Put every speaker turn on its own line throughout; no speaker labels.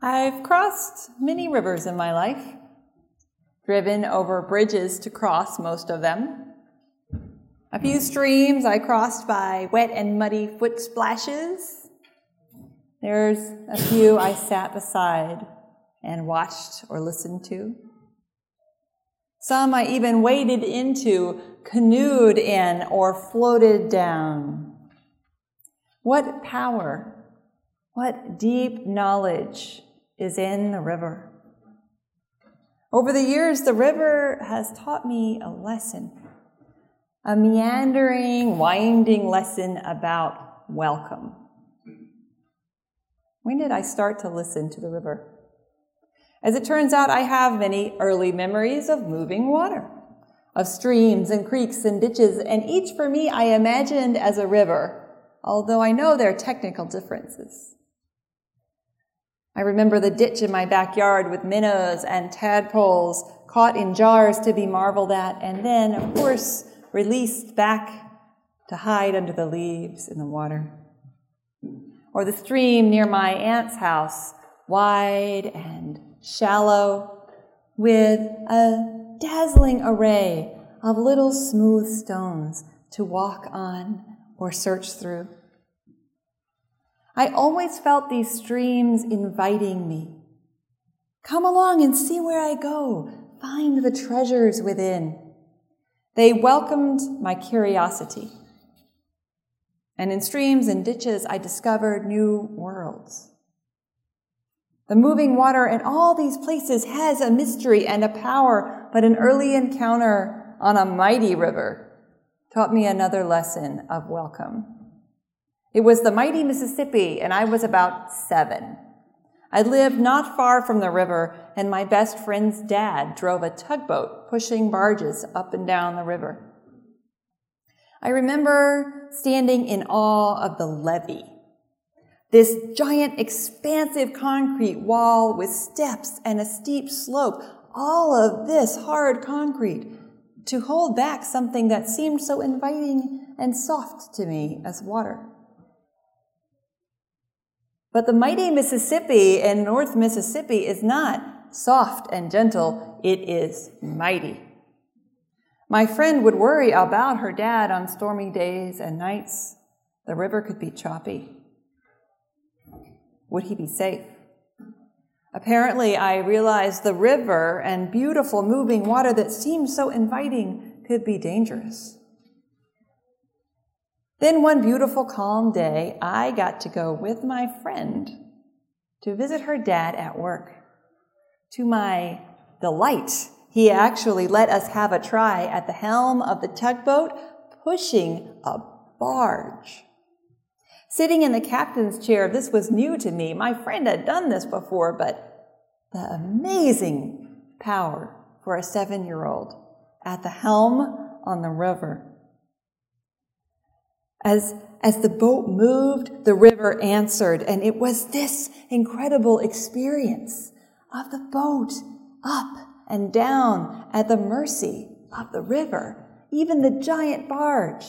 I've crossed many rivers in my life, driven over bridges to cross most of them. A few streams I crossed by wet and muddy foot splashes. There's a few I sat beside and watched or listened to. Some I even waded into, canoed in, or floated down. What power, what deep knowledge is in the river. Over the years, the river has taught me a lesson, a meandering, winding lesson about welcome. When did I start to listen to the river? As it turns out, I have many early memories of moving water, of streams and creeks and ditches, and each for me I imagined as a river, although I know there are technical differences. I remember the ditch in my backyard with minnows and tadpoles caught in jars to be marveled at, and then, of course, released back to hide under the leaves in the water. Or the stream near my aunt's house, wide and shallow, with a dazzling array of little smooth stones to walk on or search through. I always felt these streams inviting me. Come along and see where I go. Find the treasures within. They welcomed my curiosity. And in streams and ditches, I discovered new worlds. The moving water in all these places has a mystery and a power, but an early encounter on a mighty river taught me another lesson of welcome. It was the mighty Mississippi, and I was about seven. I lived not far from the river, and my best friend's dad drove a tugboat pushing barges up and down the river. I remember standing in awe of the levee. This giant, expansive concrete wall with steps and a steep slope, all of this hard concrete to hold back something that seemed so inviting and soft to me as water. But the mighty Mississippi in North Mississippi is not soft and gentle, it is mighty. My friend would worry about her dad on stormy days and nights. The river could be choppy. Would he be safe? Apparently, I realized the river and beautiful moving water that seemed so inviting could be dangerous. Then one beautiful, calm day, I got to go with my friend to visit her dad at work. To my delight, he actually let us have a try at the helm of the tugboat, pushing a barge. Sitting in the captain's chair, this was new to me. My friend had done this before, but the amazing power for a seven year old at the helm on the river. As, as the boat moved, the river answered, and it was this incredible experience of the boat up and down at the mercy of the river, even the giant barge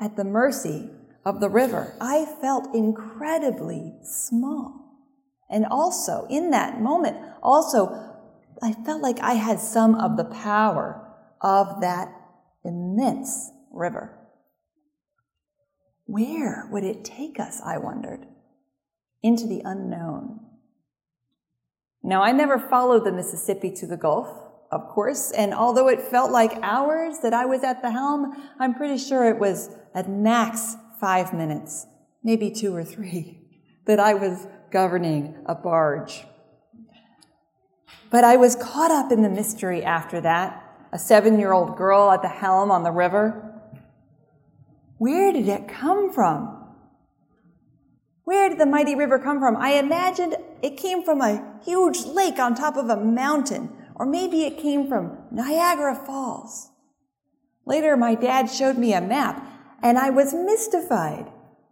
at the mercy of the river. I felt incredibly small. And also, in that moment, also, I felt like I had some of the power of that immense river. Where would it take us, I wondered? Into the unknown. Now, I never followed the Mississippi to the Gulf, of course, and although it felt like hours that I was at the helm, I'm pretty sure it was at max five minutes, maybe two or three, that I was governing a barge. But I was caught up in the mystery after that. A seven year old girl at the helm on the river, where did it come from? Where did the mighty river come from? I imagined it came from a huge lake on top of a mountain, or maybe it came from Niagara Falls. Later, my dad showed me a map, and I was mystified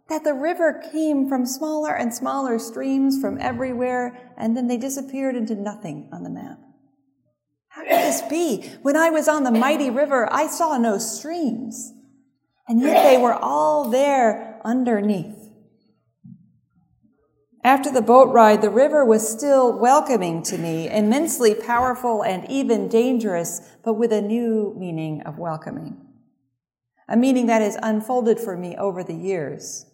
that the river came from smaller and smaller streams from everywhere, and then they disappeared into nothing on the map. How could this be? When I was on the mighty river, I saw no streams. And yet they were all there underneath. After the boat ride, the river was still welcoming to me, immensely powerful and even dangerous, but with a new meaning of welcoming. A meaning that has unfolded for me over the years.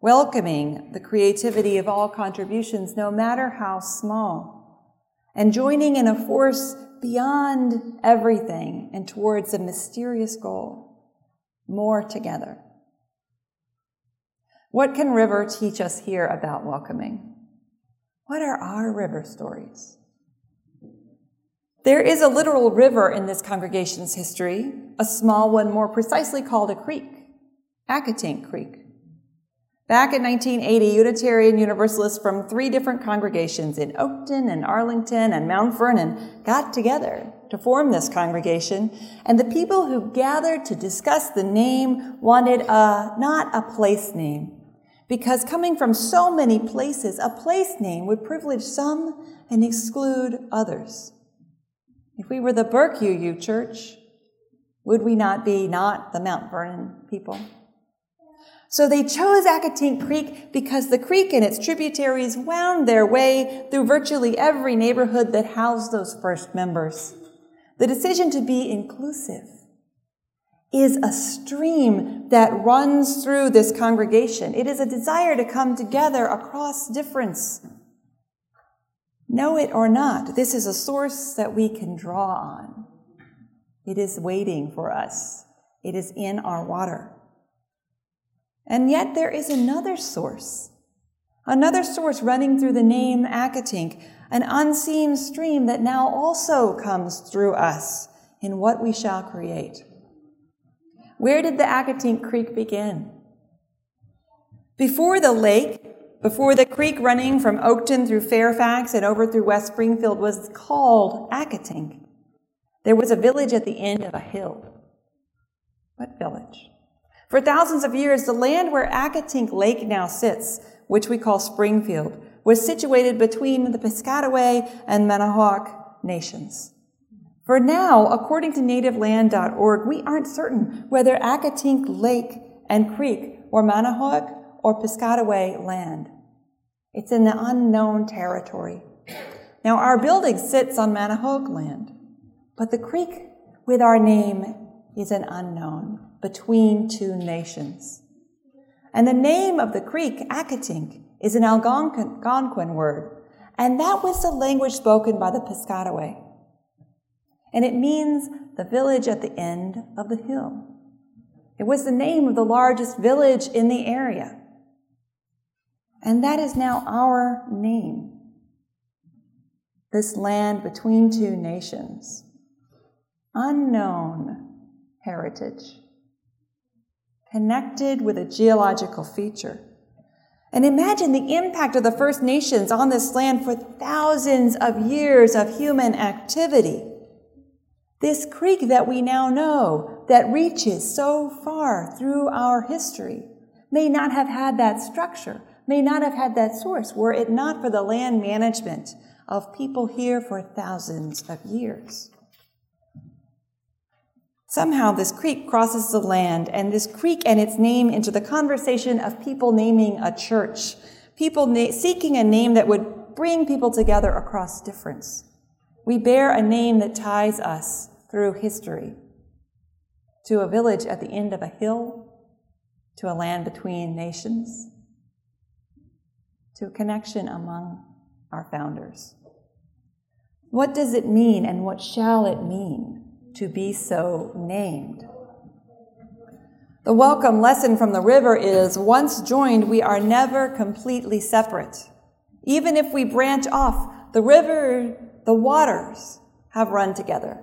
Welcoming the creativity of all contributions, no matter how small, and joining in a force beyond everything and towards a mysterious goal more together. What can River teach us here about welcoming? What are our river stories? There is a literal river in this congregation's history, a small one more precisely called a creek, Accotink Creek. Back in 1980, Unitarian Universalists from three different congregations in Oakton and Arlington and Mount Vernon got together to form this congregation, and the people who gathered to discuss the name wanted a, not a place name, because coming from so many places, a place name would privilege some and exclude others. If we were the Burke church, would we not be not the Mount Vernon people? So they chose Accotink Creek because the creek and its tributaries wound their way through virtually every neighborhood that housed those first members. The decision to be inclusive is a stream that runs through this congregation. It is a desire to come together across difference. Know it or not, this is a source that we can draw on. It is waiting for us. It is in our water. And yet there is another source, another source running through the name Accotink, an unseen stream that now also comes through us in what we shall create. Where did the Accotink Creek begin? Before the lake, before the creek running from Oakton through Fairfax and over through West Springfield was called Accotink, there was a village at the end of a hill. What village? For thousands of years, the land where Accotink Lake now sits, which we call Springfield, was situated between the Piscataway and Manahoac nations. For now, according to nativeland.org, we aren't certain whether Accotink Lake and Creek were Manahoac or Piscataway land. It's in the unknown territory. Now, our building sits on Manahoac land, but the creek with our name is an unknown between two nations. And the name of the creek, Accotink, is an Algonquin word, and that was the language spoken by the Piscataway and it means the village at the end of the hill. It was the name of the largest village in the area. And that is now our name. This land between two nations. Unknown heritage. Connected with a geological feature. And imagine the impact of the First Nations on this land for thousands of years of human activity. This creek that we now know that reaches so far through our history may not have had that structure, may not have had that source were it not for the land management of people here for thousands of years. Somehow this creek crosses the land, and this creek and its name into the conversation of people naming a church, people na- seeking a name that would bring people together across difference. We bear a name that ties us through history to a village at the end of a hill, to a land between nations, to a connection among our founders. What does it mean and what shall it mean to be so named? The welcome lesson from the river is once joined, we are never completely separate. Even if we branch off, the river, the waters have run together.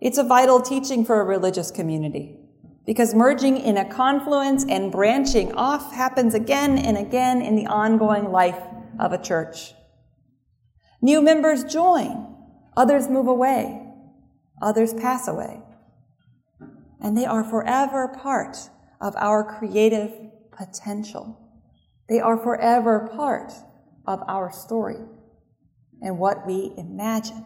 It's a vital teaching for a religious community because merging in a confluence and branching off happens again and again in the ongoing life of a church. New members join, others move away, others pass away. And they are forever part of our creative potential. They are forever part of our story and what we imagine.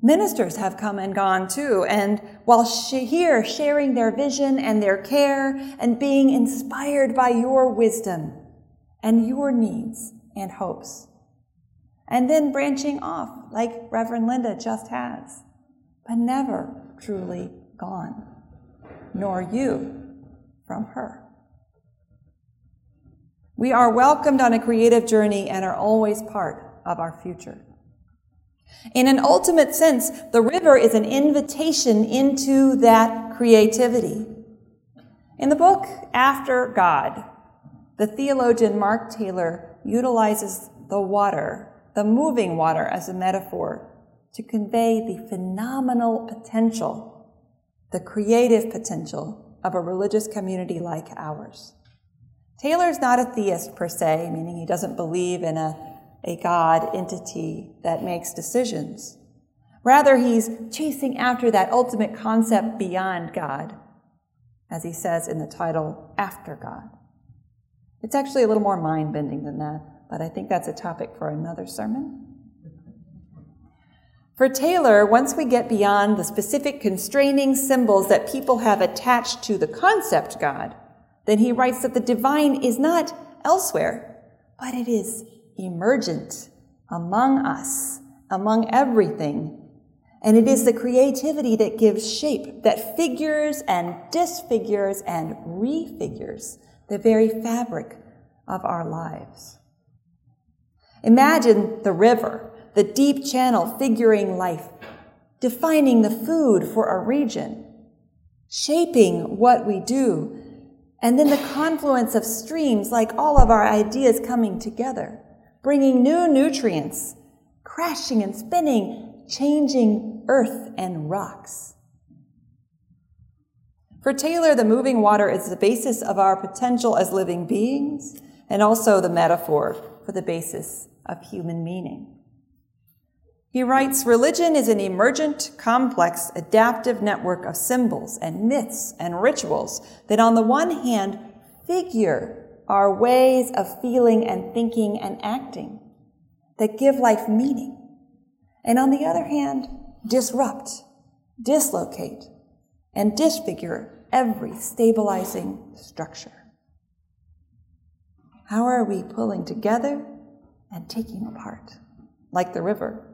Ministers have come and gone too, and while here sharing their vision and their care and being inspired by your wisdom and your needs and hopes. And then branching off like Reverend Linda just has, but never truly gone, nor you from her. We are welcomed on a creative journey and are always part of our future. In an ultimate sense, the river is an invitation into that creativity. In the book After God, the theologian Mark Taylor utilizes the water, the moving water, as a metaphor to convey the phenomenal potential, the creative potential of a religious community like ours. Taylor's not a theist per se, meaning he doesn't believe in a a God entity that makes decisions. Rather, he's chasing after that ultimate concept beyond God, as he says in the title, After God. It's actually a little more mind bending than that, but I think that's a topic for another sermon. For Taylor, once we get beyond the specific constraining symbols that people have attached to the concept God, then he writes that the divine is not elsewhere, but it is emergent among us, among everything. And it is the creativity that gives shape, that figures and disfigures and refigures the very fabric of our lives. Imagine the river, the deep channel figuring life, defining the food for a region, shaping what we do, and then the confluence of streams like all of our ideas coming together bringing new nutrients, crashing and spinning, changing earth and rocks. For Taylor, the moving water is the basis of our potential as living beings and also the metaphor for the basis of human meaning. He writes Religion is an emergent, complex, adaptive network of symbols and myths and rituals that, on the one hand, figure our ways of feeling and thinking and acting that give life meaning. And on the other hand, disrupt, dislocate, and disfigure every stabilizing structure. How are we pulling together and taking apart? Like the river.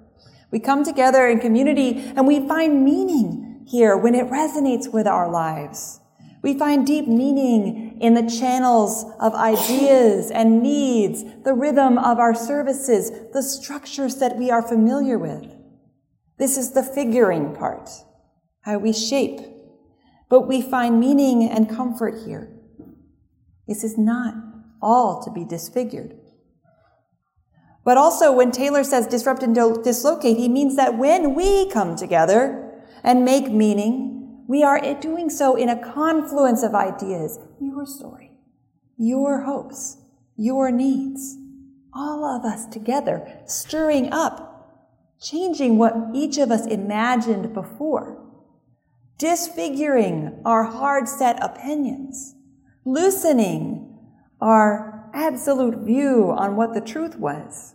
We come together in community and we find meaning here when it resonates with our lives. We find deep meaning in the channels of ideas and needs, the rhythm of our services, the structures that we are familiar with. This is the figuring part, how we shape. But we find meaning and comfort here. This is not all to be disfigured. But also, when Taylor says disrupt and dislocate, he means that when we come together and make meaning, we are doing so in a confluence of ideas your story, your hopes, your needs. All of us together, stirring up, changing what each of us imagined before, disfiguring our hard set opinions, loosening our absolute view on what the truth was.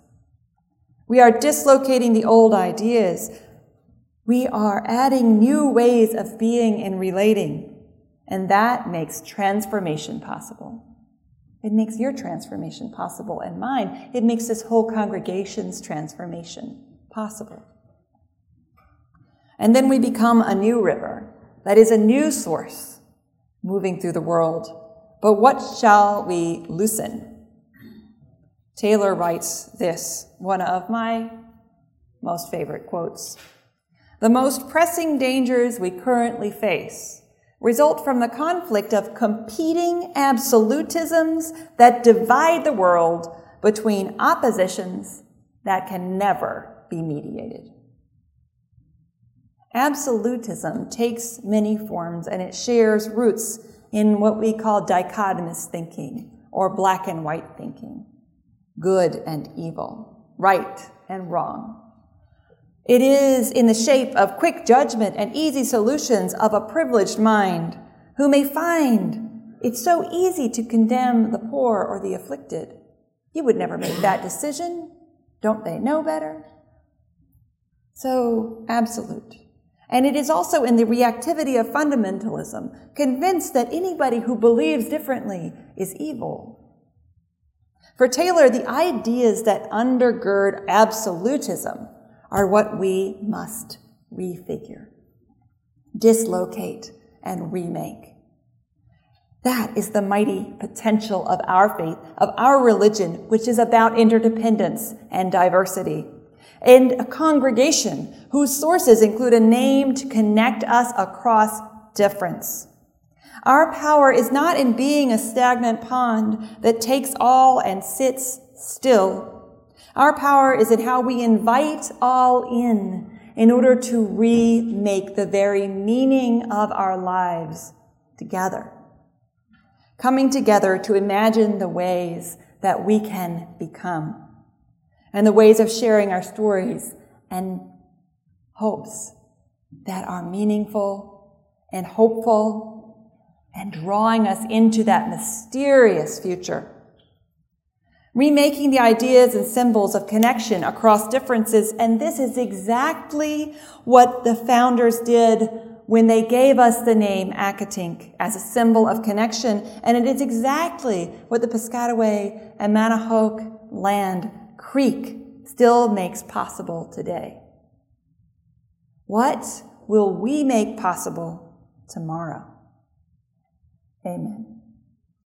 We are dislocating the old ideas, we are adding new ways of being and relating, and that makes transformation possible. It makes your transformation possible and mine. It makes this whole congregation's transformation possible. And then we become a new river, that is a new source moving through the world. But what shall we loosen? Taylor writes this, one of my most favorite quotes. The most pressing dangers we currently face result from the conflict of competing absolutisms that divide the world between oppositions that can never be mediated. Absolutism takes many forms and it shares roots in what we call dichotomous thinking or black and white thinking, good and evil, right and wrong. It is in the shape of quick judgment and easy solutions of a privileged mind who may find it so easy to condemn the poor or the afflicted. You would never make that decision. Don't they know better? so absolute. And it is also in the reactivity of fundamentalism, convinced that anybody who believes differently is evil. For Taylor, the ideas that undergird absolutism are what we must refigure, dislocate, and remake. That is the mighty potential of our faith, of our religion, which is about interdependence and diversity. And a congregation whose sources include a name to connect us across difference. Our power is not in being a stagnant pond that takes all and sits still. Our power is in how we invite all in in order to remake the very meaning of our lives together coming together to imagine the ways that we can become and the ways of sharing our stories and hopes that are meaningful and hopeful and drawing us into that mysterious future. Remaking the ideas and symbols of connection across differences, and this is exactly what the founders did when they gave us the name Accotink as a symbol of connection, and it is exactly what the Piscataway and Manahoac land creek still makes possible today. What will we make possible tomorrow? Amen.